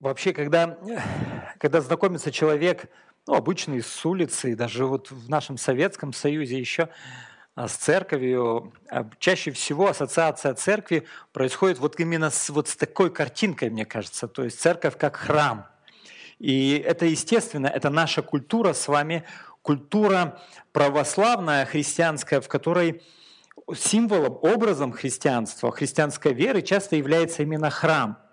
Вообще, когда, когда знакомится человек, ну, обычный с улицы, даже вот в нашем Советском Союзе еще а, с церковью, а, чаще всего ассоциация церкви происходит вот именно с, вот с такой картинкой, мне кажется, то есть церковь как храм. И это естественно, это наша культура с вами, культура православная, христианская, в которой символом, образом христианства, христианской веры часто является именно храм –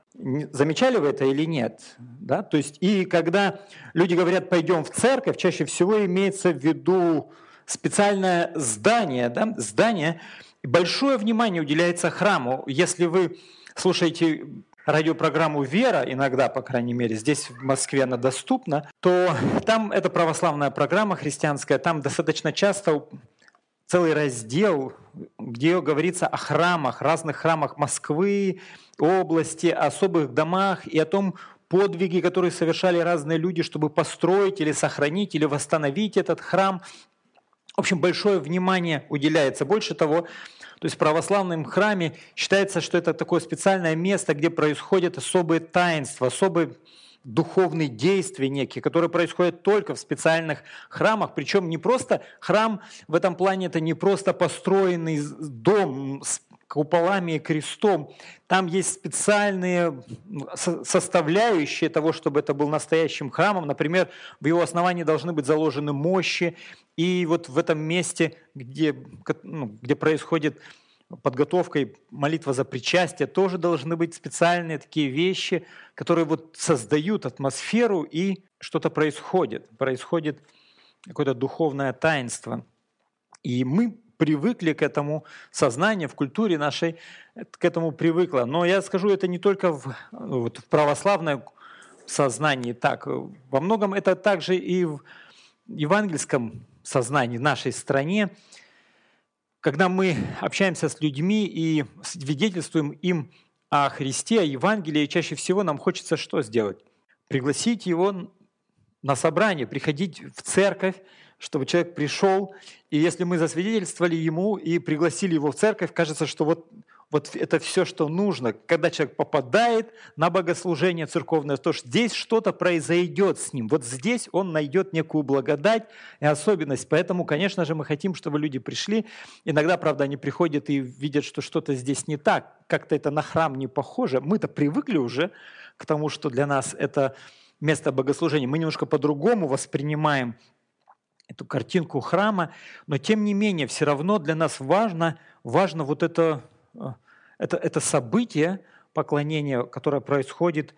Замечали вы это или нет? Да? То есть, и когда люди говорят «пойдем в церковь», чаще всего имеется в виду специальное здание. Да? Здание. Большое внимание уделяется храму. Если вы слушаете радиопрограмму «Вера», иногда, по крайней мере, здесь в Москве она доступна, то там это православная программа христианская, там достаточно часто целый раздел, где говорится о храмах, разных храмах Москвы, области, особых домах и о том подвиге, которые совершали разные люди, чтобы построить или сохранить или восстановить этот храм. В общем, большое внимание уделяется. Больше того, то есть в православном храме считается, что это такое специальное место, где происходят особые таинства, особые духовные действия некие, которые происходят только в специальных храмах. Причем не просто храм в этом плане, это не просто построенный дом с куполами и крестом. Там есть специальные составляющие того, чтобы это был настоящим храмом. Например, в его основании должны быть заложены мощи. И вот в этом месте, где, ну, где происходит подготовка и молитва за причастие, тоже должны быть специальные такие вещи, которые вот создают атмосферу, и что-то происходит. Происходит какое-то духовное таинство. И мы привыкли к этому, сознание в культуре нашей к этому привыкло. Но я скажу, это не только в, вот, в православном сознании так. Во многом это также и в евангельском сознании в нашей стране. Когда мы общаемся с людьми и свидетельствуем им о Христе, о Евангелии, чаще всего нам хочется что сделать? Пригласить его на собрание, приходить в церковь, чтобы человек пришел, и если мы засвидетельствовали ему и пригласили его в церковь, кажется, что вот, вот это все, что нужно. Когда человек попадает на богослужение церковное, то здесь что-то произойдет с ним. Вот здесь он найдет некую благодать и особенность. Поэтому, конечно же, мы хотим, чтобы люди пришли. Иногда, правда, они приходят и видят, что что-то здесь не так, как-то это на храм не похоже. Мы-то привыкли уже к тому, что для нас это место богослужения. Мы немножко по-другому воспринимаем эту картинку храма, но тем не менее все равно для нас важно, важно вот это, э, это, это событие поклонения, которое происходит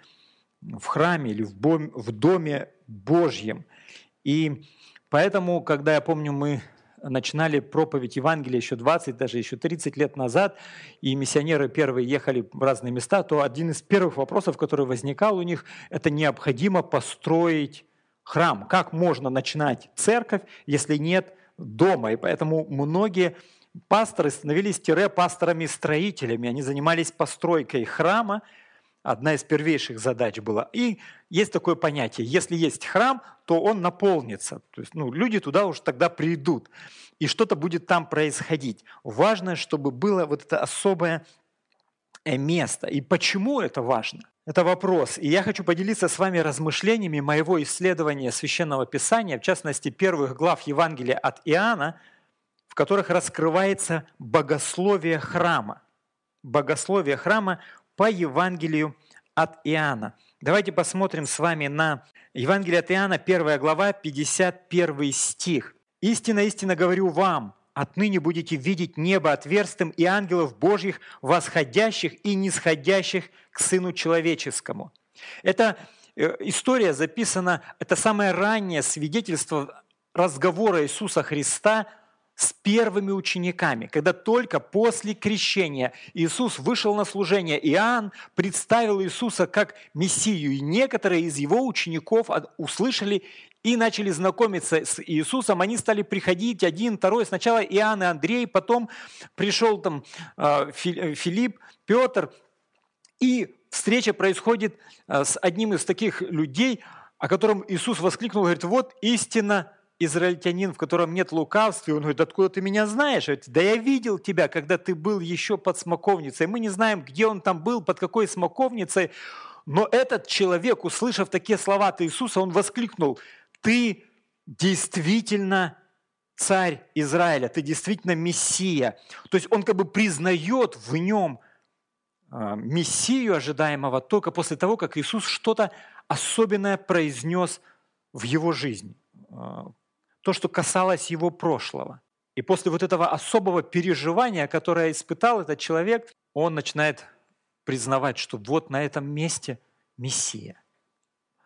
в храме или в, бом, в доме Божьем. И поэтому, когда я помню, мы начинали проповедь Евангелия еще 20, даже еще 30 лет назад, и миссионеры первые ехали в разные места, то один из первых вопросов, который возникал у них, это необходимо построить храм. Как можно начинать церковь, если нет дома? И поэтому многие пасторы становились тире-пасторами-строителями. Они занимались постройкой храма. Одна из первейших задач была. И есть такое понятие, если есть храм, то он наполнится. То есть ну, люди туда уже тогда придут. И что-то будет там происходить. Важно, чтобы было вот это особое место. И почему это важно? Это вопрос. И я хочу поделиться с вами размышлениями моего исследования Священного Писания, в частности, первых глав Евангелия от Иоанна, в которых раскрывается богословие храма. Богословие храма по Евангелию от Иоанна. Давайте посмотрим с вами на Евангелие от Иоанна, 1 глава, 51 стих. «Истинно, истинно говорю вам, Отныне будете видеть небо отверстым и ангелов Божьих, восходящих и нисходящих к Сыну Человеческому. Эта э, история записана, это самое раннее свидетельство разговора Иисуса Христа с первыми учениками, когда только после крещения Иисус вышел на служение, Иоанн представил Иисуса как Мессию, и некоторые из его учеников услышали и начали знакомиться с Иисусом. Они стали приходить один, второй. Сначала Иоанн и Андрей, потом пришел там а, Филипп, Петр. И встреча происходит а, с одним из таких людей, о котором Иисус воскликнул, говорит, вот истина, израильтянин, в котором нет лукавства, и он говорит, откуда ты меня знаешь? Да я видел тебя, когда ты был еще под смоковницей. Мы не знаем, где он там был, под какой смоковницей, но этот человек, услышав такие слова от Иисуса, он воскликнул, ты действительно царь Израиля, ты действительно Мессия. То есть он как бы признает в нем а, Мессию ожидаемого только после того, как Иисус что-то особенное произнес в его жизни. А, то, что касалось его прошлого. И после вот этого особого переживания, которое испытал этот человек, он начинает признавать, что вот на этом месте Мессия,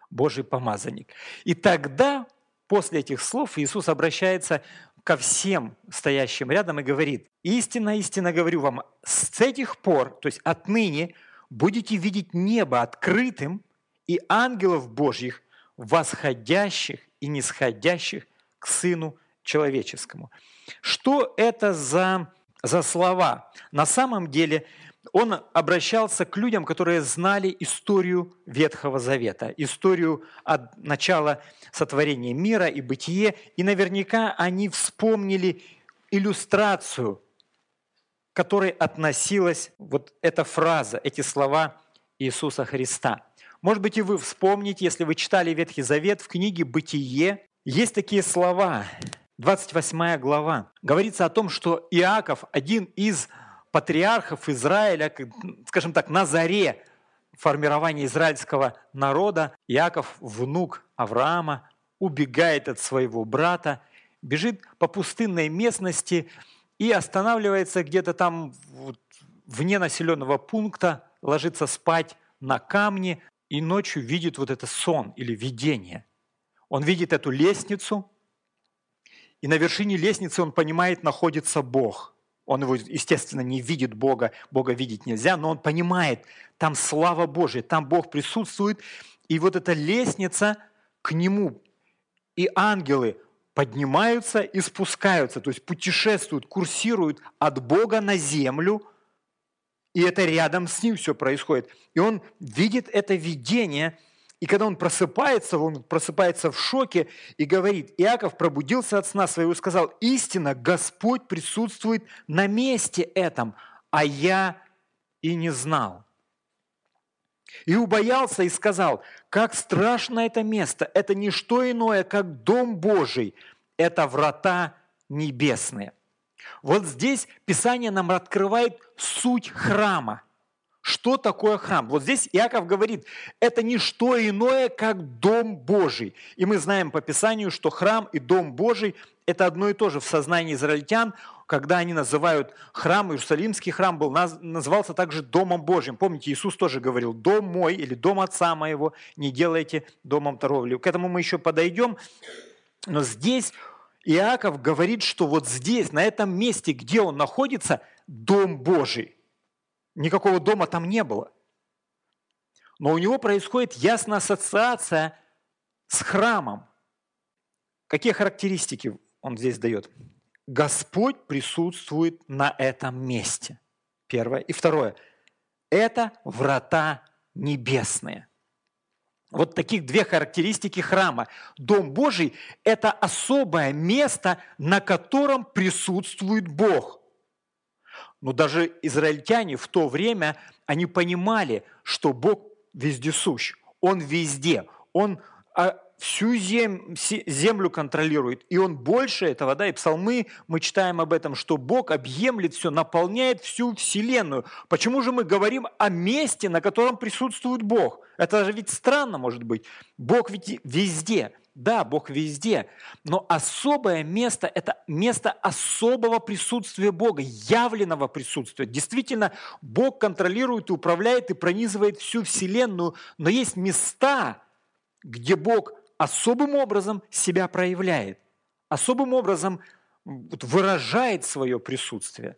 Божий помазанник. И тогда, после этих слов, Иисус обращается ко всем стоящим рядом и говорит, «Истинно, истинно говорю вам, с этих пор, то есть отныне, будете видеть небо открытым и ангелов Божьих, восходящих и нисходящих к Сыну Человеческому». Что это за, за слова? На самом деле – он обращался к людям, которые знали историю Ветхого Завета, историю от начала сотворения мира и бытие, и наверняка они вспомнили иллюстрацию, к которой относилась вот эта фраза, эти слова Иисуса Христа. Может быть, и вы вспомните, если вы читали Ветхий Завет в книге «Бытие», есть такие слова, 28 глава. Говорится о том, что Иаков, один из патриархов Израиля, скажем так, на заре формирования израильского народа, Иаков, внук Авраама, убегает от своего брата, бежит по пустынной местности и останавливается где-то там вот, вне населенного пункта, ложится спать на камне и ночью видит вот это сон или видение. Он видит эту лестницу, и на вершине лестницы он понимает, находится Бог – он его, естественно, не видит Бога, Бога видеть нельзя, но он понимает, там слава Божия, там Бог присутствует, и вот эта лестница к нему, и ангелы поднимаются и спускаются, то есть путешествуют, курсируют от Бога на землю, и это рядом с ним все происходит. И он видит это видение – и когда он просыпается, он просыпается в шоке и говорит, Иаков пробудился от сна своего и сказал, истина, Господь присутствует на месте этом, а я и не знал. И убоялся и сказал, как страшно это место, это не что иное, как Дом Божий, это врата небесные. Вот здесь Писание нам открывает суть храма. Что такое храм? Вот здесь Иаков говорит, это не что иное, как Дом Божий. И мы знаем по Писанию, что храм и Дом Божий – это одно и то же в сознании израильтян, когда они называют храм, Иерусалимский храм был, назывался также Домом Божьим. Помните, Иисус тоже говорил, «Дом мой» или «Дом Отца моего, не делайте домом торговли». К этому мы еще подойдем. Но здесь Иаков говорит, что вот здесь, на этом месте, где он находится, Дом Божий. Никакого дома там не было. Но у него происходит ясная ассоциация с храмом. Какие характеристики он здесь дает? Господь присутствует на этом месте. Первое. И второе. Это врата небесные. Вот таких две характеристики храма. Дом Божий – это особое место, на котором присутствует Бог – но даже израильтяне в то время, они понимали, что Бог вездесущ. Он везде. Он а, всю зем, землю контролирует. И он больше этого, да, и псалмы мы читаем об этом, что Бог объемлет все, наполняет всю вселенную. Почему же мы говорим о месте, на котором присутствует Бог? Это же ведь странно может быть. Бог ведь везде. Да, Бог везде, но особое место – это место особого присутствия Бога, явленного присутствия. Действительно, Бог контролирует и управляет и пронизывает всю Вселенную, но есть места, где Бог особым образом себя проявляет, особым образом выражает свое присутствие.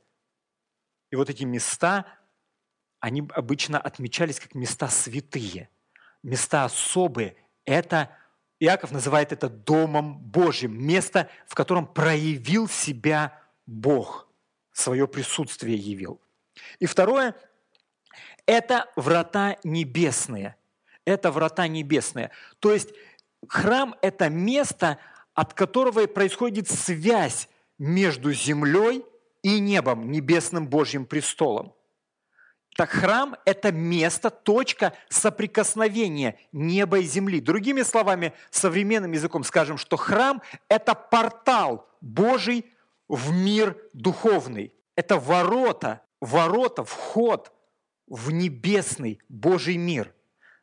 И вот эти места, они обычно отмечались как места святые, места особые. Это – Иаков называет это Домом Божьим, место, в котором проявил себя Бог, свое присутствие явил. И второе – это врата небесные. Это врата небесные. То есть храм – это место от которого и происходит связь между землей и небом, небесным Божьим престолом. Так храм – это место, точка соприкосновения неба и земли. Другими словами, современным языком скажем, что храм – это портал Божий в мир духовный. Это ворота, ворота, вход в небесный Божий мир.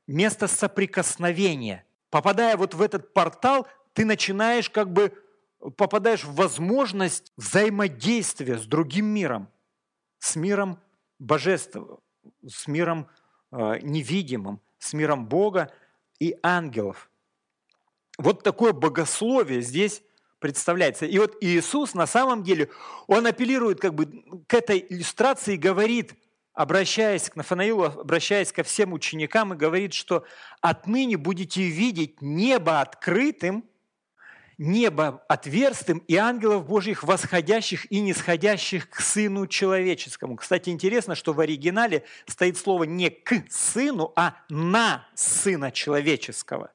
Место соприкосновения. Попадая вот в этот портал, ты начинаешь как бы попадаешь в возможность взаимодействия с другим миром, с миром божественным, с миром э, невидимым, с миром Бога и ангелов. Вот такое богословие здесь представляется. И вот Иисус на самом деле, он апеллирует как бы к этой иллюстрации говорит, обращаясь к Нафанаилу, обращаясь ко всем ученикам, и говорит, что отныне будете видеть небо открытым небо отверстым и ангелов Божьих, восходящих и нисходящих к Сыну Человеческому. Кстати, интересно, что в оригинале стоит слово не «к Сыну», а «на Сына Человеческого».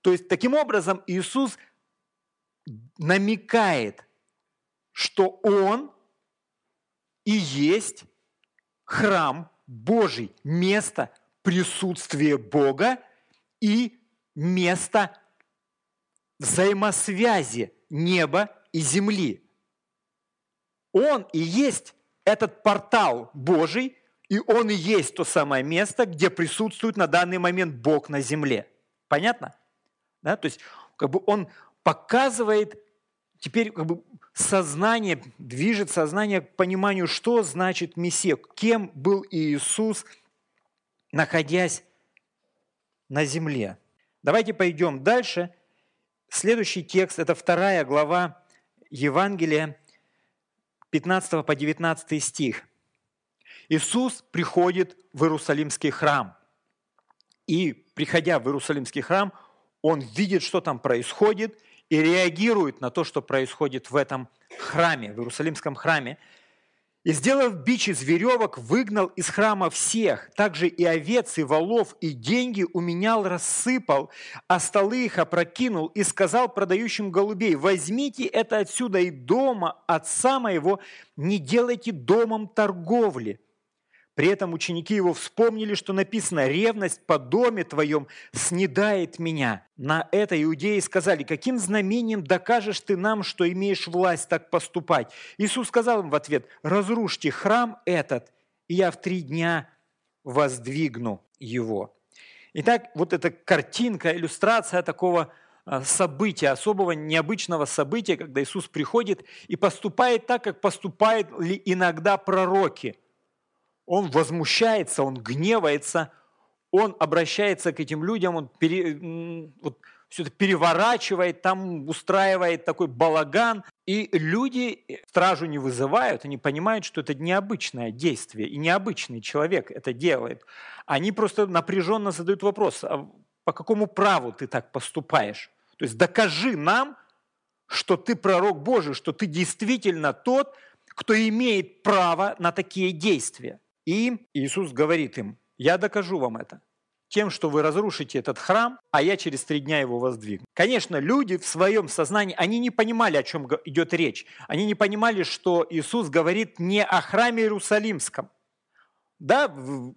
То есть, таким образом, Иисус намекает, что Он и есть храм Божий, место присутствия Бога и место взаимосвязи неба и земли. Он и есть этот портал Божий, и он и есть то самое место, где присутствует на данный момент Бог на земле. Понятно? Да? То есть как бы он показывает теперь как бы сознание, движет сознание к пониманию, что значит Мессия, кем был Иисус, находясь на земле. Давайте пойдем дальше – Следующий текст – это вторая глава Евангелия, 15 по 19 стих. Иисус приходит в Иерусалимский храм. И, приходя в Иерусалимский храм, он видит, что там происходит, и реагирует на то, что происходит в этом храме, в Иерусалимском храме – и, сделав бич из веревок, выгнал из храма всех, также и овец, и волов, и деньги уменял, рассыпал, а столы их опрокинул, и сказал продающим голубей, возьмите это отсюда и дома отца моего, не делайте домом торговли. При этом ученики его вспомнили, что написано «ревность по доме твоем снедает меня». На это иудеи сказали «каким знамением докажешь ты нам, что имеешь власть так поступать?» Иисус сказал им в ответ «разрушьте храм этот, и я в три дня воздвигну его». Итак, вот эта картинка, иллюстрация такого а, события, особого необычного события, когда Иисус приходит и поступает так, как поступают ли иногда пророки – он возмущается, он гневается, он обращается к этим людям, он пере, вот, все это переворачивает, там устраивает такой балаган. И люди стражу не вызывают, они понимают, что это необычное действие, и необычный человек это делает. Они просто напряженно задают вопрос, а по какому праву ты так поступаешь? То есть докажи нам, что ты пророк Божий, что ты действительно тот, кто имеет право на такие действия. И Иисус говорит им, я докажу вам это тем, что вы разрушите этот храм, а я через три дня его воздвигну. Конечно, люди в своем сознании, они не понимали, о чем идет речь. Они не понимали, что Иисус говорит не о храме Иерусалимском. Да,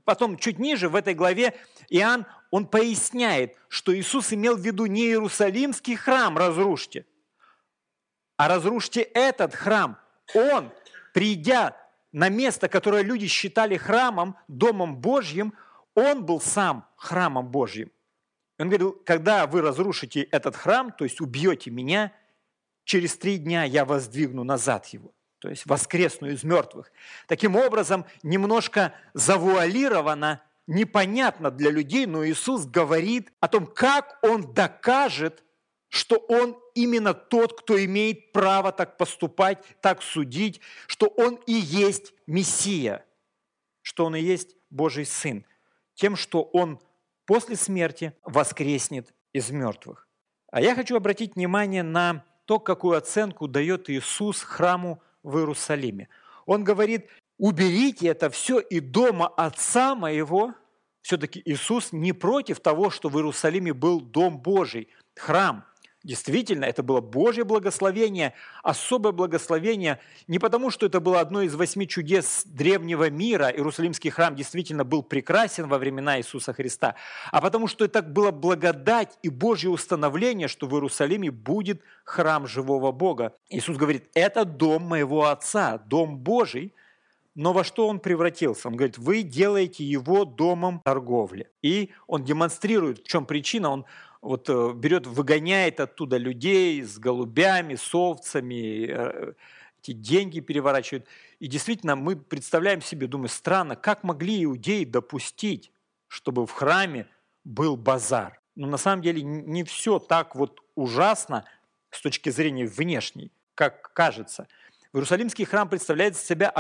потом чуть ниже в этой главе Иоанн, он поясняет, что Иисус имел в виду не Иерусалимский храм разрушьте, а разрушьте этот храм. Он, придя на место, которое люди считали храмом, домом Божьим, он был сам храмом Божьим. Он говорил, когда вы разрушите этот храм, то есть убьете меня, через три дня я воздвигну назад его, то есть воскресну из мертвых. Таким образом, немножко завуалировано, непонятно для людей, но Иисус говорит о том, как Он докажет, что он именно тот, кто имеет право так поступать, так судить, что он и есть Мессия, что он и есть Божий Сын, тем, что он после смерти воскреснет из мертвых. А я хочу обратить внимание на то, какую оценку дает Иисус храму в Иерусалиме. Он говорит, уберите это все и дома Отца моего. Все-таки Иисус не против того, что в Иерусалиме был Дом Божий, храм – Действительно, это было Божье благословение, особое благословение, не потому, что это было одно из восьми чудес древнего мира, Иерусалимский храм действительно был прекрасен во времена Иисуса Христа, а потому что это было благодать и Божье установление, что в Иерусалиме будет храм живого Бога. Иисус говорит, это дом моего Отца, дом Божий, но во что он превратился? Он говорит, вы делаете его домом торговли. И он демонстрирует, в чем причина. Он вот э, берет, выгоняет оттуда людей с голубями, с овцами, э, эти деньги переворачивает. И действительно, мы представляем себе, думаю, странно, как могли иудеи допустить, чтобы в храме был базар. Но на самом деле не все так вот ужасно с точки зрения внешней, как кажется. Иерусалимский храм представляет из себя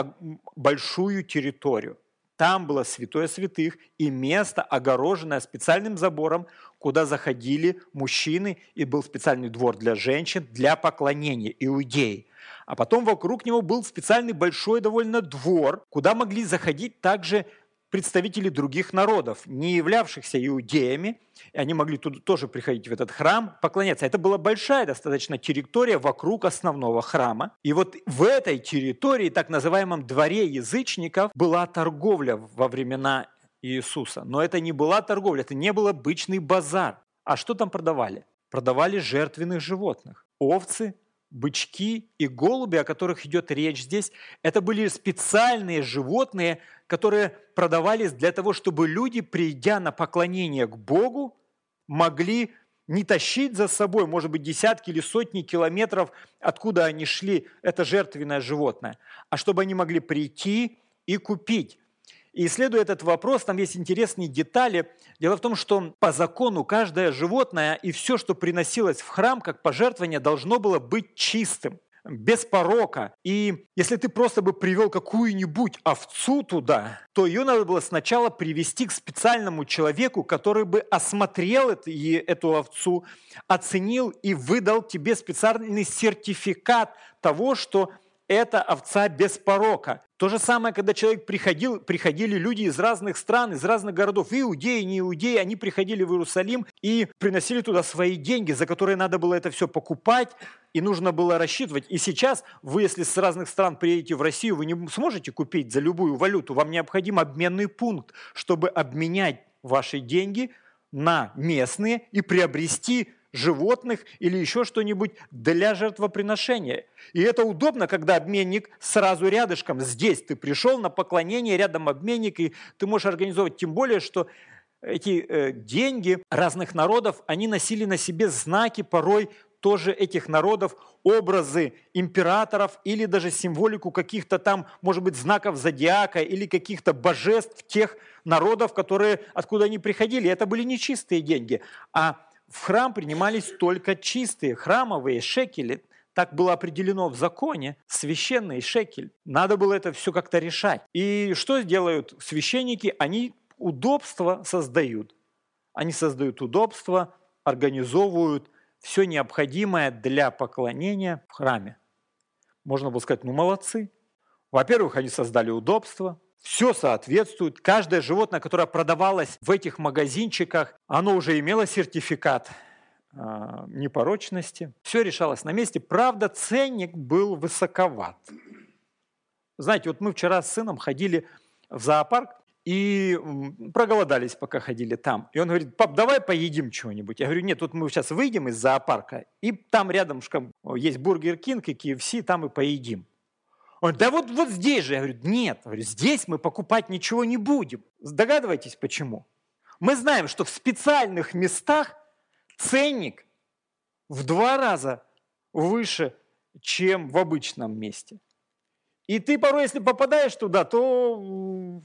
большую территорию. Там было святое святых и место, огороженное специальным забором, куда заходили мужчины, и был специальный двор для женщин, для поклонения, иудеи. А потом вокруг него был специальный большой довольно двор, куда могли заходить также представители других народов, не являвшихся иудеями, и они могли туда тоже приходить в этот храм, поклоняться. Это была большая достаточно территория вокруг основного храма. И вот в этой территории, так называемом дворе язычников, была торговля во времена Иисуса. Но это не была торговля, это не был обычный базар. А что там продавали? Продавали жертвенных животных. Овцы, бычки и голуби, о которых идет речь здесь, это были специальные животные, которые продавались для того, чтобы люди, придя на поклонение к Богу, могли не тащить за собой, может быть, десятки или сотни километров, откуда они шли, это жертвенное животное, а чтобы они могли прийти и купить. И исследуя этот вопрос, там есть интересные детали. Дело в том, что по закону каждое животное и все, что приносилось в храм как пожертвование, должно было быть чистым без порока. И если ты просто бы привел какую-нибудь овцу туда, то ее надо было сначала привести к специальному человеку, который бы осмотрел это, эту овцу, оценил и выдал тебе специальный сертификат того, что это овца без порока. То же самое, когда человек приходил, приходили люди из разных стран, из разных городов, и иудеи, не иудеи, они приходили в Иерусалим и приносили туда свои деньги, за которые надо было это все покупать, и нужно было рассчитывать. И сейчас вы, если с разных стран приедете в Россию, вы не сможете купить за любую валюту, вам необходим обменный пункт, чтобы обменять ваши деньги на местные и приобрести животных или еще что-нибудь для жертвоприношения. И это удобно, когда обменник сразу рядышком. Здесь ты пришел на поклонение, рядом обменник, и ты можешь организовать. Тем более, что эти э, деньги разных народов, они носили на себе знаки порой тоже этих народов, образы императоров или даже символику каких-то там, может быть, знаков зодиака или каких-то божеств тех народов, которые, откуда они приходили. Это были не чистые деньги, а в храм принимались только чистые храмовые шекели. Так было определено в законе, священный шекель. Надо было это все как-то решать. И что делают священники? Они удобства создают. Они создают удобства, организовывают все необходимое для поклонения в храме. Можно было сказать, ну молодцы. Во-первых, они создали удобство, все соответствует. Каждое животное, которое продавалось в этих магазинчиках, оно уже имело сертификат э, непорочности. Все решалось на месте. Правда, ценник был высоковат. Знаете, вот мы вчера с сыном ходили в зоопарк и проголодались, пока ходили там. И он говорит, пап, давай поедим чего-нибудь. Я говорю, нет, вот мы сейчас выйдем из зоопарка, и там рядом есть Burger King и KFC, там и поедим. Он да вот, вот здесь же. Я говорю, нет, здесь мы покупать ничего не будем. Догадываетесь, почему? Мы знаем, что в специальных местах ценник в два раза выше, чем в обычном месте. И ты порой, если попадаешь туда, то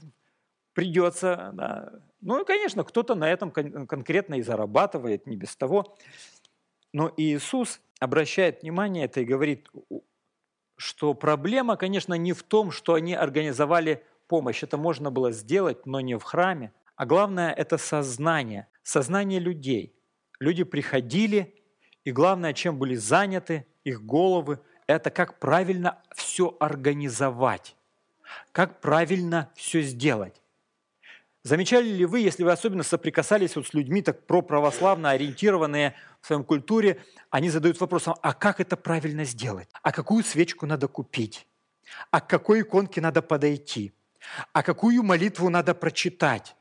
придется... Да. Ну и, конечно, кто-то на этом конкретно и зарабатывает, не без того. Но Иисус обращает внимание это и говорит, что проблема, конечно, не в том, что они организовали помощь. Это можно было сделать, но не в храме. А главное – это сознание, сознание людей. Люди приходили, и главное, чем были заняты их головы, это как правильно все организовать, как правильно все сделать. Замечали ли вы, если вы особенно соприкасались вот с людьми так проправославно ориентированные, в своем культуре, они задают вопросом, а как это правильно сделать? А какую свечку надо купить? А к какой иконке надо подойти? А какую молитву надо прочитать?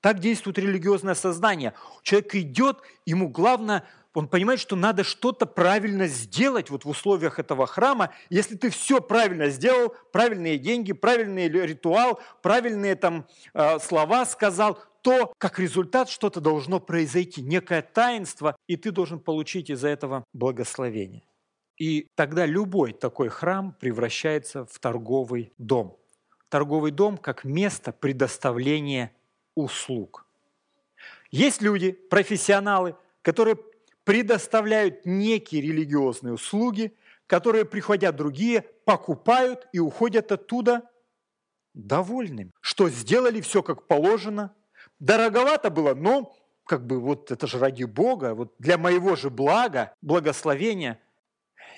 Так действует религиозное сознание. Человек идет, ему главное, он понимает, что надо что-то правильно сделать вот в условиях этого храма. Если ты все правильно сделал, правильные деньги, правильный ритуал, правильные там э, слова сказал, то как результат что-то должно произойти, некое таинство, и ты должен получить из-за этого благословение. И тогда любой такой храм превращается в торговый дом. Торговый дом как место предоставления услуг. Есть люди, профессионалы, которые предоставляют некие религиозные услуги, которые, приходят другие, покупают и уходят оттуда довольными, что сделали все как положено. Дороговато было, но как бы вот это же ради Бога, вот для моего же блага, благословения.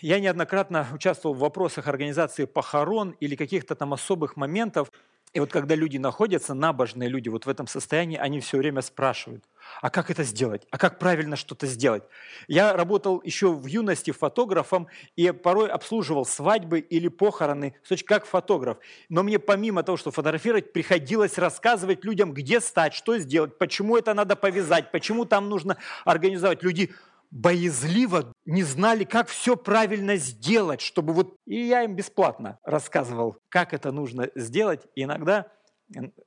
Я неоднократно участвовал в вопросах организации похорон или каких-то там особых моментов, и вот когда люди находятся, набожные люди, вот в этом состоянии, они все время спрашивают, а как это сделать? А как правильно что-то сделать? Я работал еще в юности фотографом и порой обслуживал свадьбы или похороны, как фотограф. Но мне помимо того, что фотографировать, приходилось рассказывать людям, где стать, что сделать, почему это надо повязать, почему там нужно организовать. Люди боязливо не знали, как все правильно сделать, чтобы вот... И я им бесплатно рассказывал, как это нужно сделать. И иногда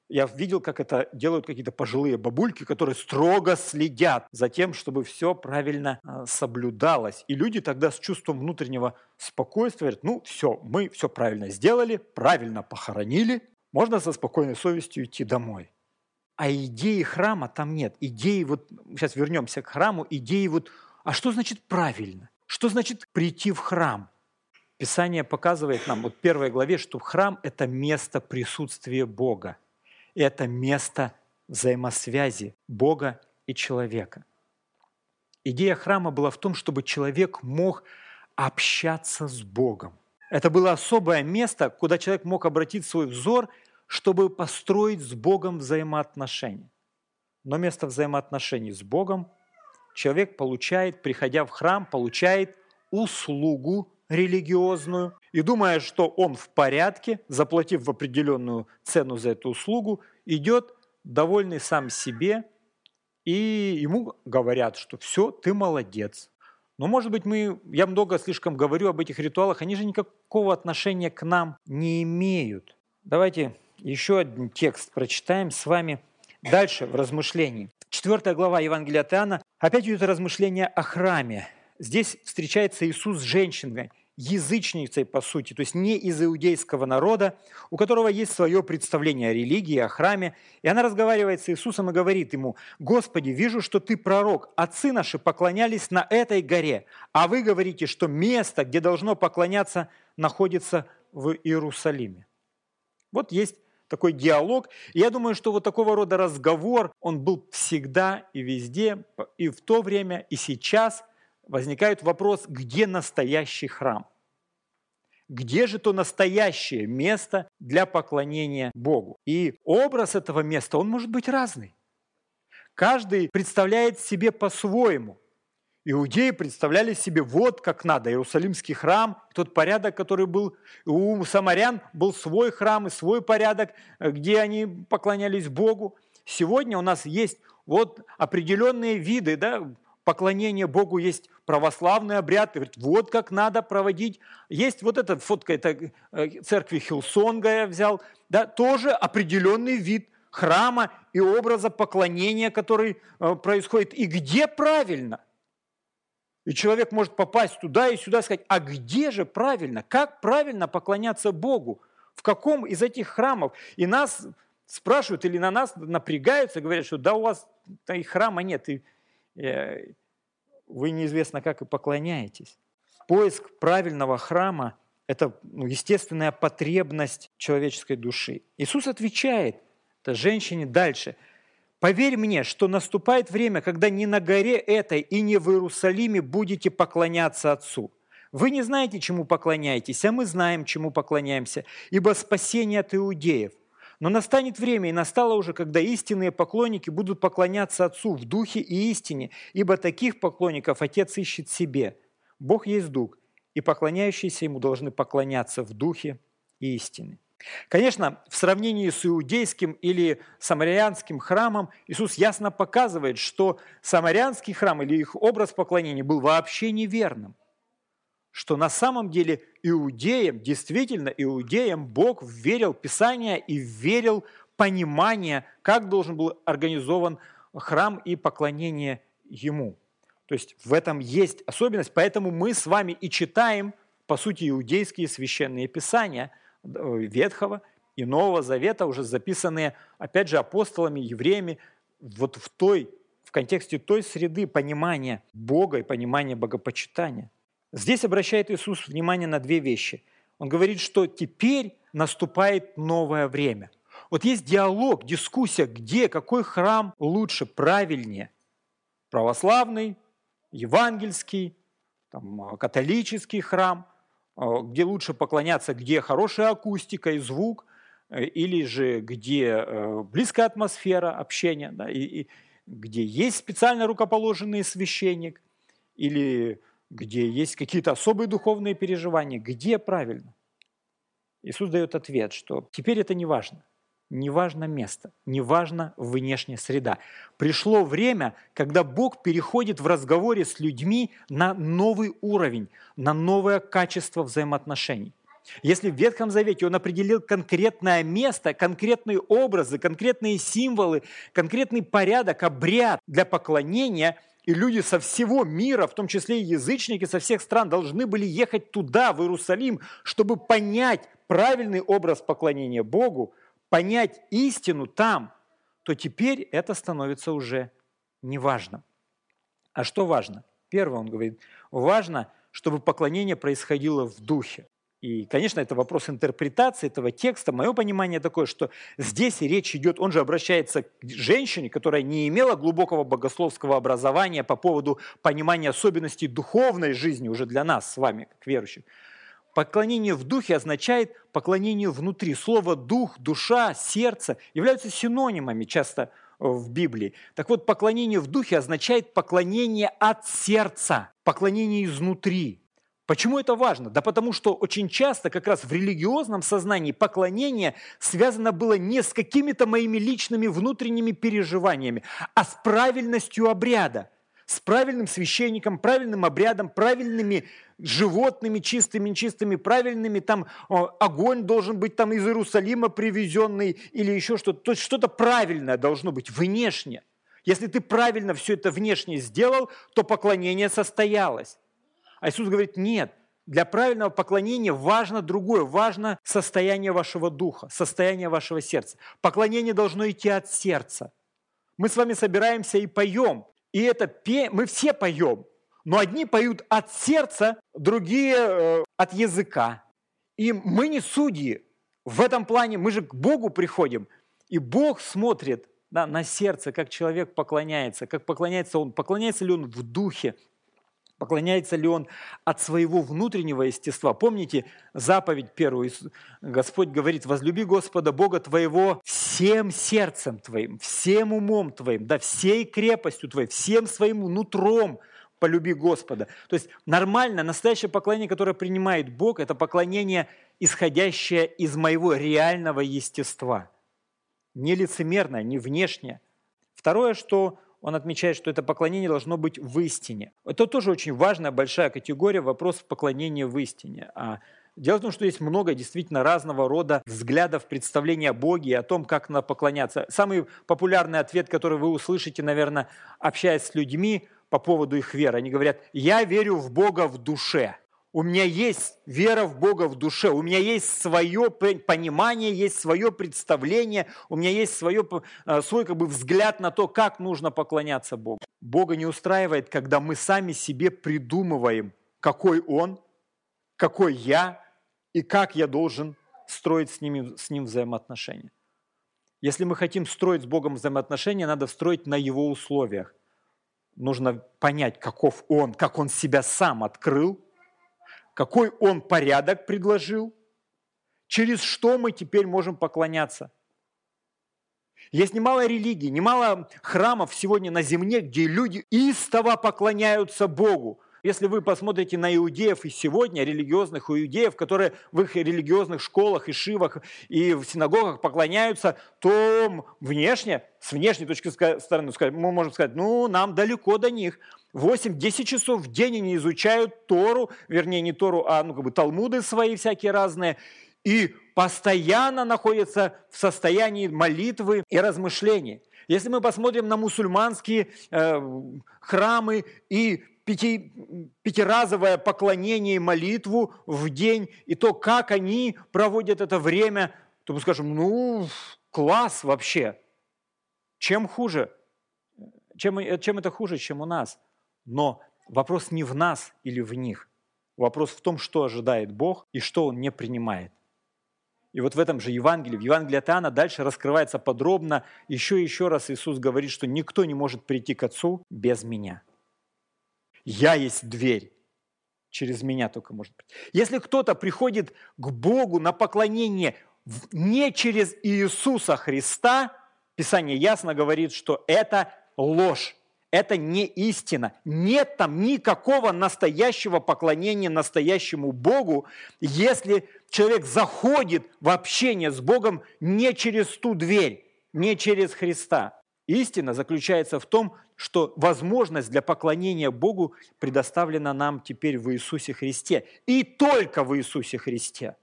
я видел, как это делают какие-то пожилые бабульки, которые строго следят за тем, чтобы все правильно а, соблюдалось. И люди тогда с чувством внутреннего спокойствия говорят, ну все, мы все правильно сделали, правильно похоронили, можно со спокойной совестью идти домой. А идеи храма там нет. Идеи, вот сейчас вернемся к храму, идеи вот а что значит правильно? Что значит прийти в храм? Писание показывает нам, вот в первой главе, что храм – это место присутствия Бога. Это место взаимосвязи Бога и человека. Идея храма была в том, чтобы человек мог общаться с Богом. Это было особое место, куда человек мог обратить свой взор, чтобы построить с Богом взаимоотношения. Но место взаимоотношений с Богом человек получает, приходя в храм, получает услугу религиозную и думая, что он в порядке, заплатив в определенную цену за эту услугу, идет довольный сам себе, и ему говорят, что все, ты молодец. Но, может быть, мы, я много слишком говорю об этих ритуалах, они же никакого отношения к нам не имеют. Давайте еще один текст прочитаем с вами дальше в размышлении. Четвертая глава Евангелия от Иоанна. Опять идет размышление о храме. Здесь встречается Иисус с женщиной, язычницей, по сути, то есть не из иудейского народа, у которого есть свое представление о религии, о храме. И она разговаривает с Иисусом и говорит ему, «Господи, вижу, что ты пророк. Отцы наши поклонялись на этой горе, а вы говорите, что место, где должно поклоняться, находится в Иерусалиме». Вот есть такой диалог. Я думаю, что вот такого рода разговор, он был всегда и везде, и в то время, и сейчас возникает вопрос, где настоящий храм? Где же то настоящее место для поклонения Богу? И образ этого места, он может быть разный. Каждый представляет себе по-своему. Иудеи представляли себе вот как надо. Иерусалимский храм, тот порядок, который был у самарян, был свой храм и свой порядок, где они поклонялись Богу. Сегодня у нас есть вот определенные виды да, поклонения Богу, есть православный обряд, вот как надо проводить. Есть вот эта фотка, это э, церкви Хилсонга я взял, да, тоже определенный вид храма и образа поклонения, который э, происходит. И где правильно – и человек может попасть туда и сюда и сказать, а где же правильно, как правильно поклоняться Богу, в каком из этих храмов. И нас спрашивают или на нас напрягаются, говорят, что да у вас и храма нет, и э, вы неизвестно как и поклоняетесь. Поиск правильного храма – это ну, естественная потребность человеческой души. Иисус отвечает женщине дальше – Поверь мне, что наступает время, когда ни на горе этой и не в Иерусалиме будете поклоняться Отцу. Вы не знаете, чему поклоняетесь, а мы знаем, чему поклоняемся, ибо спасение от иудеев. Но настанет время, и настало уже, когда истинные поклонники будут поклоняться Отцу в духе и истине, ибо таких поклонников Отец ищет себе. Бог есть Дух, и поклоняющиеся Ему должны поклоняться в духе и истине. Конечно, в сравнении с иудейским или самарианским храмом Иисус ясно показывает, что самарианский храм или их образ поклонения был вообще неверным. Что на самом деле иудеям, действительно иудеям Бог верил Писание и верил понимание, как должен был организован храм и поклонение Ему. То есть в этом есть особенность, поэтому мы с вами и читаем, по сути, иудейские священные писания – Ветхого и Нового Завета, уже записанные, опять же, апостолами, евреями, вот в той, в контексте той среды понимания Бога и понимания богопочитания. Здесь обращает Иисус внимание на две вещи. Он говорит, что теперь наступает новое время. Вот есть диалог, дискуссия, где, какой храм лучше, правильнее. Православный, евангельский, там, католический храм – где лучше поклоняться, где хорошая акустика и звук, э, или же где э, близкая атмосфера общения, да, и, и где есть специально рукоположенный священник, или где есть какие-то особые духовные переживания, где правильно. Иисус дает ответ, что теперь это не важно не важно место, не важно внешняя среда. Пришло время, когда Бог переходит в разговоре с людьми на новый уровень, на новое качество взаимоотношений. Если в Ветхом Завете он определил конкретное место, конкретные образы, конкретные символы, конкретный порядок, обряд для поклонения, и люди со всего мира, в том числе и язычники со всех стран, должны были ехать туда, в Иерусалим, чтобы понять правильный образ поклонения Богу, понять истину там, то теперь это становится уже неважным. А что важно? Первое, он говорит, важно, чтобы поклонение происходило в духе. И, конечно, это вопрос интерпретации этого текста. Мое понимание такое, что здесь речь идет, он же обращается к женщине, которая не имела глубокого богословского образования по поводу понимания особенностей духовной жизни уже для нас с вами, как верующих. Поклонение в духе означает поклонение внутри. Слово «дух», «душа», «сердце» являются синонимами часто э, в Библии. Так вот, поклонение в духе означает поклонение от сердца, поклонение изнутри. Почему это важно? Да потому что очень часто как раз в религиозном сознании поклонение связано было не с какими-то моими личными внутренними переживаниями, а с правильностью обряда с правильным священником, правильным обрядом, правильными животными, чистыми, нечистыми, правильными, там огонь должен быть там из Иерусалима привезенный или еще что-то. То есть что-то правильное должно быть внешне. Если ты правильно все это внешне сделал, то поклонение состоялось. А Иисус говорит, нет, для правильного поклонения важно другое, важно состояние вашего духа, состояние вашего сердца. Поклонение должно идти от сердца. Мы с вами собираемся и поем, и это пе... мы все поем, но одни поют от сердца, другие э, от языка. И мы не судьи. В этом плане мы же к Богу приходим, и Бог смотрит да, на сердце, как человек поклоняется, как поклоняется он, поклоняется ли он в духе, Поклоняется ли он от своего внутреннего естества? Помните заповедь первую? Господь говорит, возлюби Господа Бога твоего всем сердцем твоим, всем умом твоим, да всей крепостью твоей, всем своим нутром полюби Господа. То есть нормально, настоящее поклонение, которое принимает Бог, это поклонение, исходящее из моего реального естества. Не лицемерное, не внешнее. Второе, что он отмечает, что это поклонение должно быть в истине. Это тоже очень важная, большая категория, вопрос поклонения в истине. А Дело в том, что есть много действительно разного рода взглядов, представления о Боге и о том, как надо поклоняться. Самый популярный ответ, который вы услышите, наверное, общаясь с людьми по поводу их веры, они говорят, я верю в Бога в душе – у меня есть вера в Бога в душе, у меня есть свое понимание, есть свое представление, у меня есть свое, э, свой как бы, взгляд на то, как нужно поклоняться Богу. Бога не устраивает, когда мы сами себе придумываем, какой Он, какой я и как я должен строить с, ними, с Ним взаимоотношения. Если мы хотим строить с Богом взаимоотношения, надо строить на Его условиях. Нужно понять, каков Он, как Он себя сам открыл – какой он порядок предложил, через что мы теперь можем поклоняться Есть немало религий, немало храмов сегодня на земле, где люди истово поклоняются Богу. Если вы посмотрите на иудеев и сегодня, религиозных иудеев, которые в их религиозных школах и шивах и в синагогах поклоняются, то внешне, с внешней точки стороны, мы можем сказать, ну, нам далеко до них. 8-10 часов в день они изучают Тору, вернее, не Тору, а ну, как бы Талмуды свои всякие разные, и постоянно находятся в состоянии молитвы и размышлений. Если мы посмотрим на мусульманские э, храмы и пяти, пятиразовое поклонение и молитву в день, и то, как они проводят это время, то мы скажем, ну, класс вообще. Чем хуже? Чем, чем это хуже, чем у нас? Но вопрос не в нас или в них. Вопрос в том, что ожидает Бог и что Он не принимает. И вот в этом же Евангелии, в Евангелии от Иоанна дальше раскрывается подробно, еще и еще раз Иисус говорит, что никто не может прийти к Отцу без Меня. Я есть дверь. Через меня только может быть. Если кто-то приходит к Богу на поклонение не через Иисуса Христа, Писание ясно говорит, что это ложь, это не истина. Нет там никакого настоящего поклонения настоящему Богу, если человек заходит в общение с Богом не через ту дверь, не через Христа. Истина заключается в том, что возможность для поклонения Богу предоставлена нам теперь в Иисусе Христе. И только в Иисусе Христе.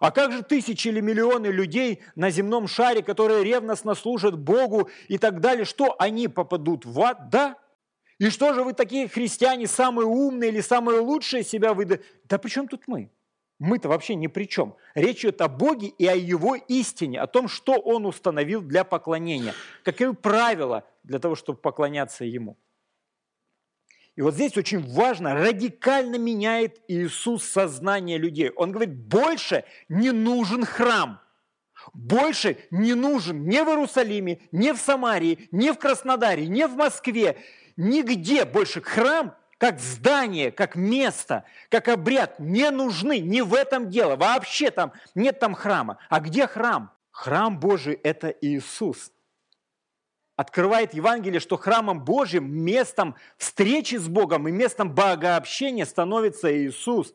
А как же тысячи или миллионы людей на земном шаре, которые ревностно служат Богу и так далее, что они попадут в ад? Да. И что же вы такие христиане, самые умные или самые лучшие себя выдаете? Да при чем тут мы? Мы-то вообще ни при чем. Речь идет о Боге и о Его истине, о том, что Он установил для поклонения, какие правила для того, чтобы поклоняться Ему. И вот здесь очень важно, радикально меняет Иисус сознание людей. Он говорит, больше не нужен храм. Больше не нужен ни в Иерусалиме, ни в Самарии, ни в Краснодаре, ни в Москве, нигде больше храм как здание, как место, как обряд не нужны. Не в этом дело. Вообще там нет там храма. А где храм? Храм Божий – это Иисус. Открывает Евангелие, что храмом Божьим, местом встречи с Богом и местом богообщения становится Иисус.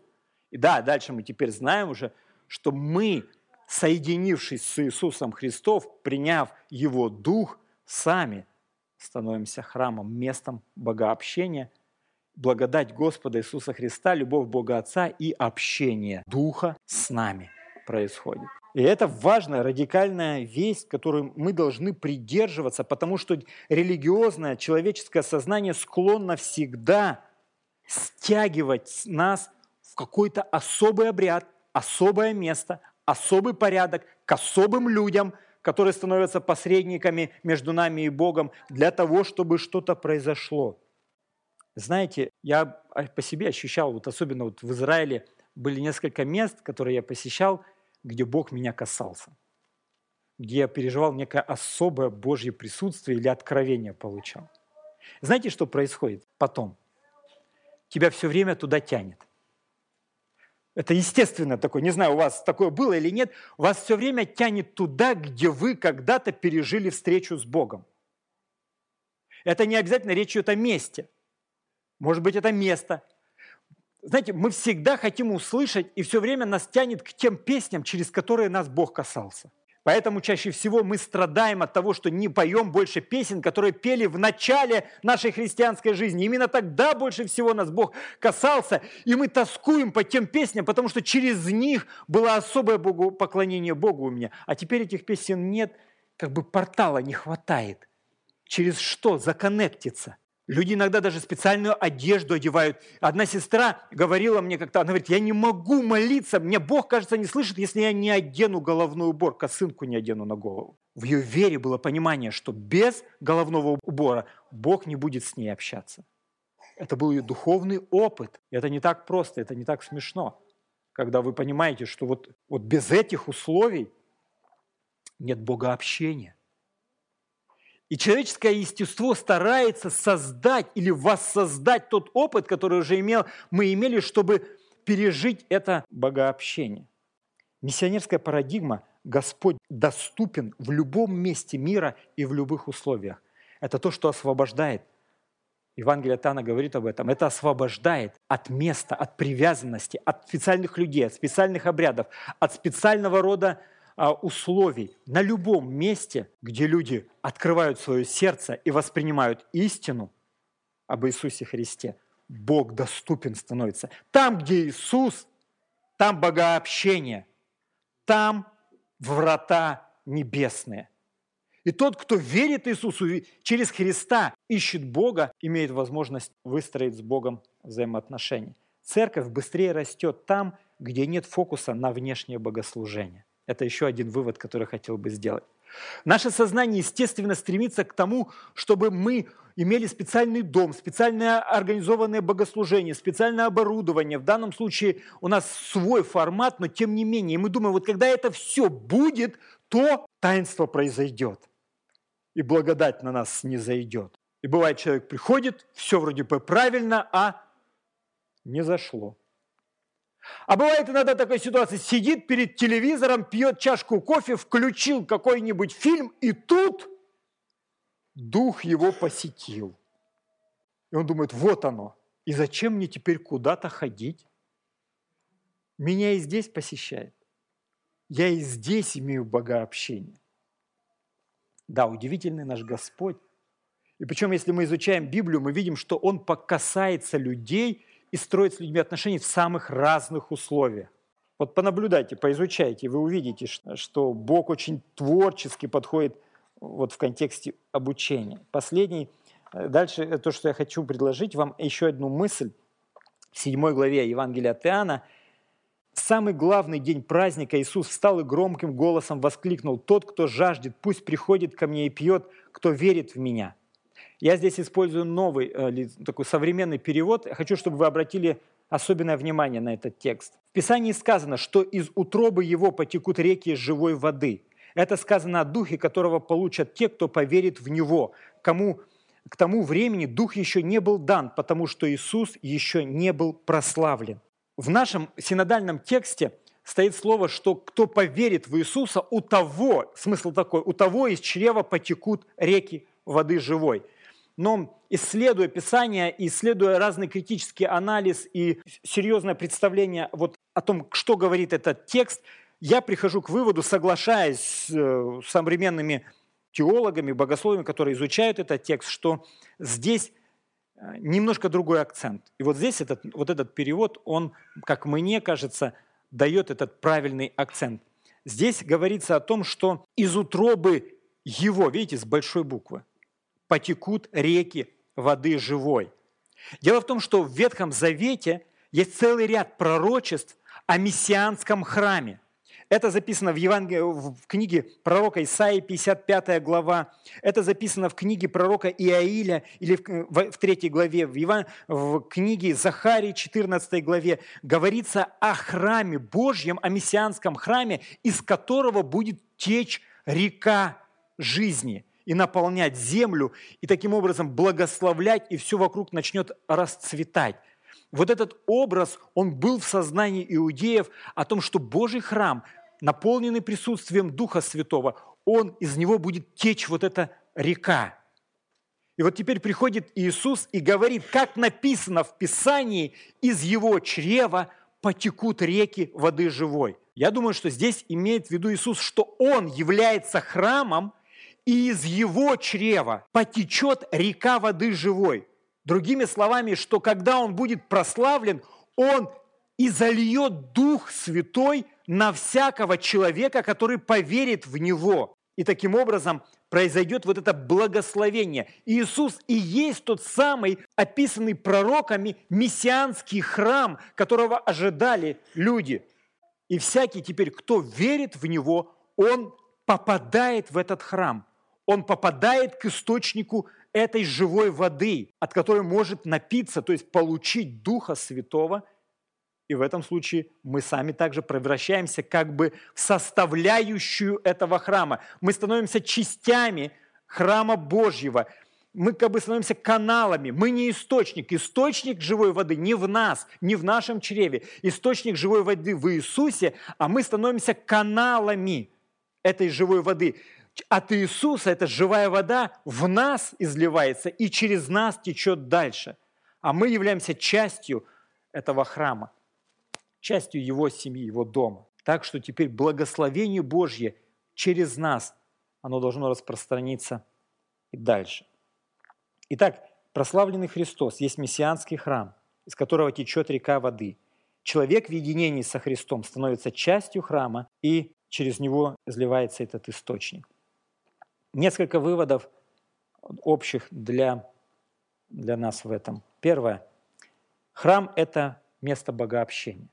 И да, дальше мы теперь знаем уже, что мы, соединившись с Иисусом Христом, приняв Его Дух, сами становимся храмом, местом богообщения – благодать Господа Иисуса Христа, любовь Бога Отца и общение Духа с нами происходит. И это важная, радикальная весть, которую мы должны придерживаться, потому что религиозное человеческое сознание склонно всегда стягивать нас в какой-то особый обряд, особое место, особый порядок, к особым людям, которые становятся посредниками между нами и Богом для того, чтобы что-то произошло. Знаете, я по себе ощущал, вот особенно вот в Израиле были несколько мест, которые я посещал, где Бог меня касался, где я переживал некое особое Божье присутствие или откровение получал. Знаете, что происходит потом? Тебя все время туда тянет. Это естественно такое, не знаю, у вас такое было или нет, вас все время тянет туда, где вы когда-то пережили встречу с Богом. Это не обязательно речь идет о месте. Может быть, это место. Знаете, мы всегда хотим услышать, и все время нас тянет к тем песням, через которые нас Бог касался. Поэтому чаще всего мы страдаем от того, что не поем больше песен, которые пели в начале нашей христианской жизни. Именно тогда больше всего нас Бог касался, и мы тоскуем по тем песням, потому что через них было особое Богу, поклонение Богу у меня. А теперь этих песен нет, как бы портала не хватает. Через что законнектиться – Люди иногда даже специальную одежду одевают. Одна сестра говорила мне как-то, она говорит, я не могу молиться, мне Бог, кажется, не слышит, если я не одену головной убор, косынку не одену на голову. В ее вере было понимание, что без головного убора Бог не будет с ней общаться. Это был ее духовный опыт. Это не так просто, это не так смешно, когда вы понимаете, что вот, вот без этих условий нет Бога общения. И человеческое естество старается создать или воссоздать тот опыт, который уже имел, мы имели, чтобы пережить это богообщение. Миссионерская парадигма Господь доступен в любом месте мира и в любых условиях. Это то, что освобождает. Евангелие Тана говорит об этом. Это освобождает от места, от привязанности, от специальных людей, от специальных обрядов, от специального рода условий. На любом месте, где люди открывают свое сердце и воспринимают истину об Иисусе Христе, Бог доступен становится. Там, где Иисус, там богообщение, там врата небесные. И тот, кто верит Иисусу через Христа, ищет Бога, имеет возможность выстроить с Богом взаимоотношения. Церковь быстрее растет там, где нет фокуса на внешнее богослужение. Это еще один вывод, который хотел бы сделать. Наше сознание, естественно, стремится к тому, чтобы мы имели специальный дом, специальное организованное богослужение, специальное оборудование. В данном случае у нас свой формат, но тем не менее. И мы думаем, вот когда это все будет, то таинство произойдет. И благодать на нас не зайдет. И бывает, человек приходит, все вроде бы правильно, а не зашло. А бывает иногда такая ситуация, сидит перед телевизором, пьет чашку кофе, включил какой-нибудь фильм, и тут дух его посетил. И он думает, вот оно. И зачем мне теперь куда-то ходить? Меня и здесь посещает. Я и здесь имею богообщение. Да, удивительный наш Господь. И причем, если мы изучаем Библию, мы видим, что Он касается людей и строит с людьми отношения в самых разных условиях. Вот понаблюдайте, поизучайте, вы увидите, что Бог очень творчески подходит вот в контексте обучения. Последний, э, дальше то, что я хочу предложить вам, еще одну мысль. В 7 главе Евангелия от Иоанна самый главный день праздника Иисус встал и громким голосом воскликнул, «Тот, кто жаждет, пусть приходит ко мне и пьет, кто верит в Меня». Я здесь использую новый, э, такой современный перевод. хочу, чтобы вы обратили особенное внимание на этот текст. В Писании сказано, что из утробы его потекут реки живой воды – это сказано о Духе, которого получат те, кто поверит в Него, кому к тому времени Дух еще не был дан, потому что Иисус еще не был прославлен. В нашем синодальном тексте стоит слово, что кто поверит в Иисуса, у того, смысл такой, у того из чрева потекут реки воды живой. Но исследуя Писание, исследуя разный критический анализ и серьезное представление вот о том, что говорит этот текст – я прихожу к выводу, соглашаясь с э, современными теологами, богословами, которые изучают этот текст, что здесь э, немножко другой акцент. И вот здесь этот, вот этот перевод, он, как мне кажется, дает этот правильный акцент. Здесь говорится о том, что из утробы его, видите, с большой буквы, потекут реки воды живой. Дело в том, что в Ветхом Завете есть целый ряд пророчеств о мессианском храме. Это записано в, Евангелии, в книге пророка Исаии, 55 глава. Это записано в книге пророка Иаиля, или в, в, в 3 главе, в, Еван, в книге Захарии, 14 главе. Говорится о храме Божьем, о мессианском храме, из которого будет течь река жизни и наполнять землю, и таким образом благословлять, и все вокруг начнет расцветать вот этот образ, он был в сознании иудеев о том, что Божий храм, наполненный присутствием Духа Святого, он, из него будет течь вот эта река. И вот теперь приходит Иисус и говорит, как написано в Писании, из его чрева потекут реки воды живой. Я думаю, что здесь имеет в виду Иисус, что Он является храмом, и из его чрева потечет река воды живой. Другими словами, что когда он будет прославлен, он и зальет Дух Святой на всякого человека, который поверит в Него. И таким образом произойдет вот это благословение. Иисус и есть тот самый описанный пророками мессианский храм, которого ожидали люди. И всякий теперь, кто верит в Него, он попадает в этот храм. Он попадает к источнику этой живой воды, от которой может напиться, то есть получить Духа Святого. И в этом случае мы сами также превращаемся как бы в составляющую этого храма. Мы становимся частями храма Божьего. мы как бы становимся каналами. Мы не источник. Источник живой воды не в нас, не в нашем чреве. Источник живой воды в Иисусе, а мы становимся каналами этой живой воды. От Иисуса эта живая вода в нас изливается и через нас течет дальше. А мы являемся частью этого храма, частью его семьи, его дома. Так что теперь благословение Божье через нас, оно должно распространиться и дальше. Итак, прославленный Христос есть мессианский храм, из которого течет река воды. Человек в единении со Христом становится частью храма, и через него изливается этот источник. Несколько выводов общих для, для нас в этом. Первое. Храм – это место богообщения.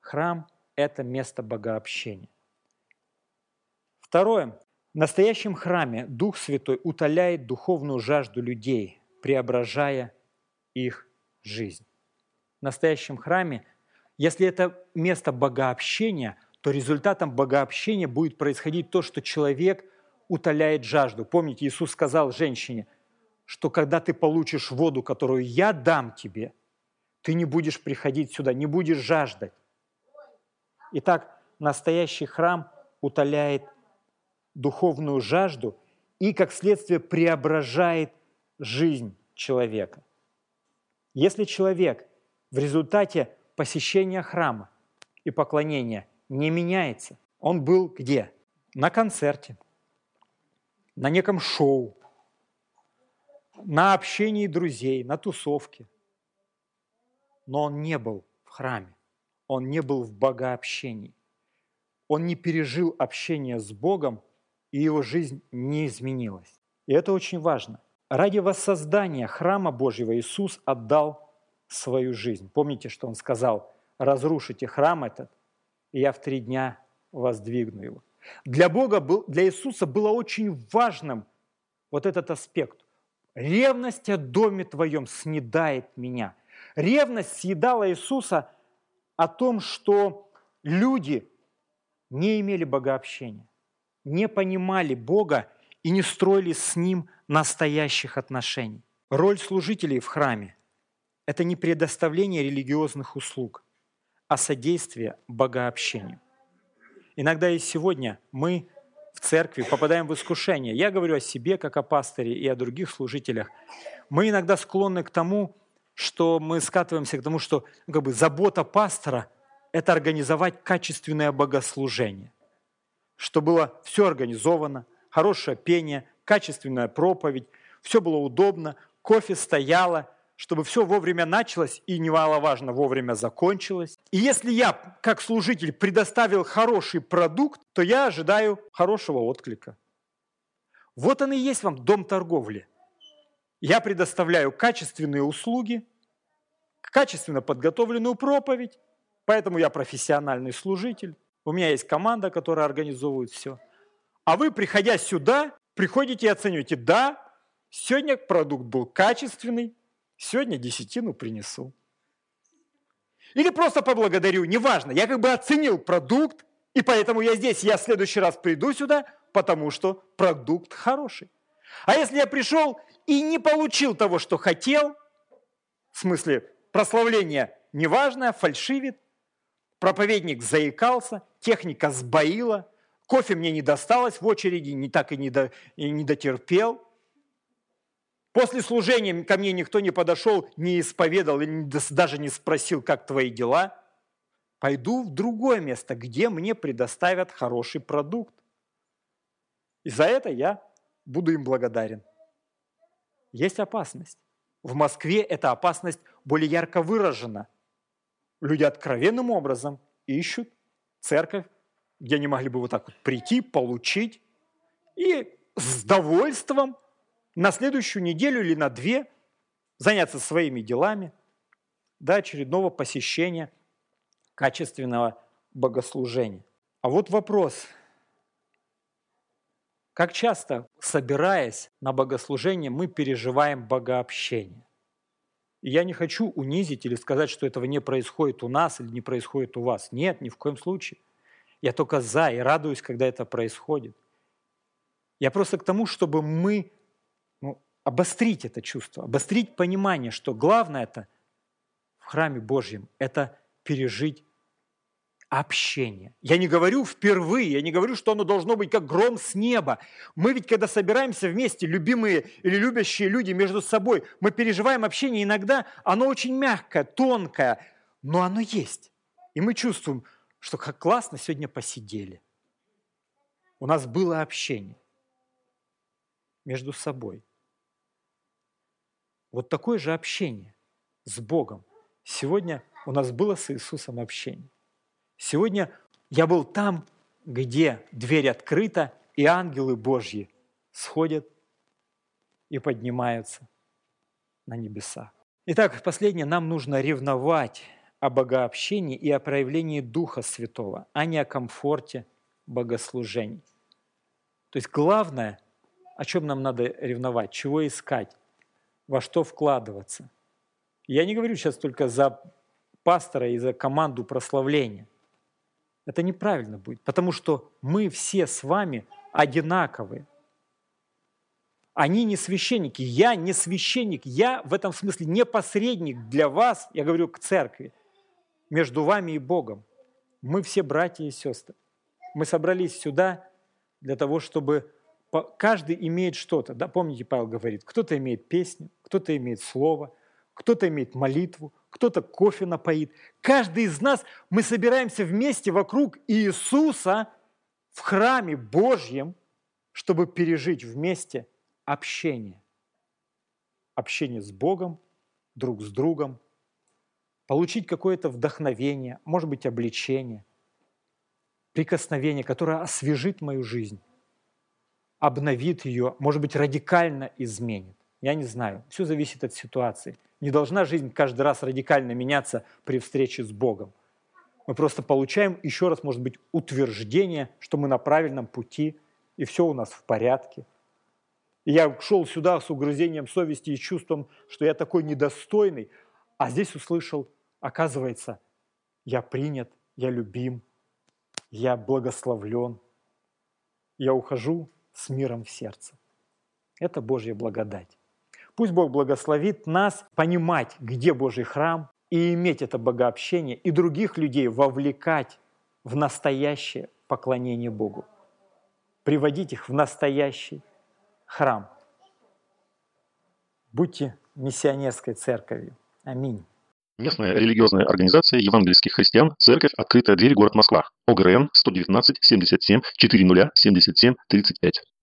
Храм – это место богообщения. Второе. В настоящем храме Дух Святой утоляет духовную жажду людей, преображая их жизнь. В настоящем храме, если это место богообщения, то результатом богообщения будет происходить то, что человек утоляет жажду. Помните, Иисус сказал женщине, что когда ты получишь воду, которую я дам тебе, ты не будешь приходить сюда, не будешь жаждать. Итак, настоящий храм утоляет духовную жажду и, как следствие, преображает жизнь человека. Если человек в результате посещения храма и поклонения не меняется, он был где? На концерте, на неком шоу, на общении друзей, на тусовке. Но он не был в храме, он не был в богообщении. Он не пережил общение с Богом и его жизнь не изменилась. И это очень важно. Ради воссоздания храма Божьего Иисус отдал свою жизнь. Помните, что Он сказал, разрушите храм этот, и я в три дня воздвигну его. Для Бога, был, для Иисуса было очень важным вот этот аспект. Ревность о доме твоем снедает меня. Ревность съедала Иисуса о том, что люди не имели богообщения не понимали Бога и не строили с Ним настоящих отношений. Роль служителей в храме – это не предоставление религиозных услуг, а содействие богообщению. Иногда и сегодня мы в церкви попадаем в искушение. Я говорю о себе, как о пасторе, и о других служителях. Мы иногда склонны к тому, что мы скатываемся к тому, что ну, как бы, забота пастора – это организовать качественное богослужение – что было все организовано, хорошее пение, качественная проповедь, все было удобно, кофе стояло, чтобы все вовремя началось и, немаловажно, вовремя закончилось. И если я, как служитель, предоставил хороший продукт, то я ожидаю хорошего отклика. Вот он и есть вам дом торговли. Я предоставляю качественные услуги, качественно подготовленную проповедь, поэтому я профессиональный служитель. У меня есть команда, которая организовывает все. А вы, приходя сюда, приходите и оцениваете, да, сегодня продукт был качественный, сегодня десятину принесу. Или просто поблагодарю, неважно, я как бы оценил продукт, и поэтому я здесь, я в следующий раз приду сюда, потому что продукт хороший. А если я пришел и не получил того, что хотел, в смысле прославление неважное, фальшивит, проповедник заикался, техника сбоила, кофе мне не досталось в очереди, не так и не, до, и не дотерпел. После служения ко мне никто не подошел, не исповедал и даже не спросил, как твои дела. Пойду в другое место, где мне предоставят хороший продукт. И за это я буду им благодарен. Есть опасность. В Москве эта опасность более ярко выражена. Люди откровенным образом ищут церковь, где они могли бы вот так вот прийти, получить и с довольством на следующую неделю или на две заняться своими делами до очередного посещения качественного богослужения. А вот вопрос. Как часто, собираясь на богослужение, мы переживаем богообщение? И я не хочу унизить или сказать, что этого не происходит у нас или не происходит у вас. Нет, ни в коем случае. Я только за и радуюсь, когда это происходит. Я просто к тому, чтобы мы обострить это чувство, обострить понимание, что главное это в храме Божьем – это пережить общение. Я не говорю впервые, я не говорю, что оно должно быть как гром с неба. Мы ведь, когда собираемся вместе, любимые или любящие люди между собой, мы переживаем общение, иногда оно очень мягкое, тонкое, но оно есть. И мы чувствуем, что как классно сегодня посидели. У нас было общение между собой. Вот такое же общение с Богом. Сегодня у нас было с Иисусом общение. Сегодня я был там, где дверь открыта, и ангелы Божьи сходят и поднимаются на небеса. Итак, последнее, нам нужно ревновать о богообщении и о проявлении Духа Святого, а не о комфорте богослужений. То есть главное, о чем нам надо ревновать, чего искать, во что вкладываться. Я не говорю сейчас только за пастора и за команду прославления. Это неправильно будет, потому что мы все с вами одинаковые. Они не священники, я не священник, я в этом смысле не посредник для вас, я говорю к церкви, между вами и Богом. Мы все братья и сестры. Мы собрались сюда для того, чтобы каждый имеет что-то. Да, помните, Павел говорит, кто-то имеет песню, кто-то имеет слово, кто-то имеет молитву, кто-то кофе напоит. Каждый из нас, мы собираемся вместе вокруг Иисуса в храме Божьем, чтобы пережить вместе общение. Общение с Богом, друг с другом, получить какое-то вдохновение, может быть, обличение, прикосновение, которое освежит мою жизнь, обновит ее, может быть, радикально изменит. Я не знаю, все зависит от ситуации – не должна жизнь каждый раз радикально меняться при встрече с Богом. Мы просто получаем еще раз, может быть, утверждение, что мы на правильном пути, и все у нас в порядке. И я шел сюда с угрызением совести и чувством, что я такой недостойный, а здесь услышал, оказывается, я принят, я любим, я благословлен, я ухожу с миром в сердце. Это Божья благодать. Пусть Бог благословит нас понимать, где Божий храм, и иметь это богообщение, и других людей вовлекать в настоящее поклонение Богу. Приводить их в настоящий храм. Будьте миссионерской церковью. Аминь. Местная религиозная организация евангельских христиан «Церковь. Открытая дверь. Город Москва». ОГРН 119 77 40 77 35.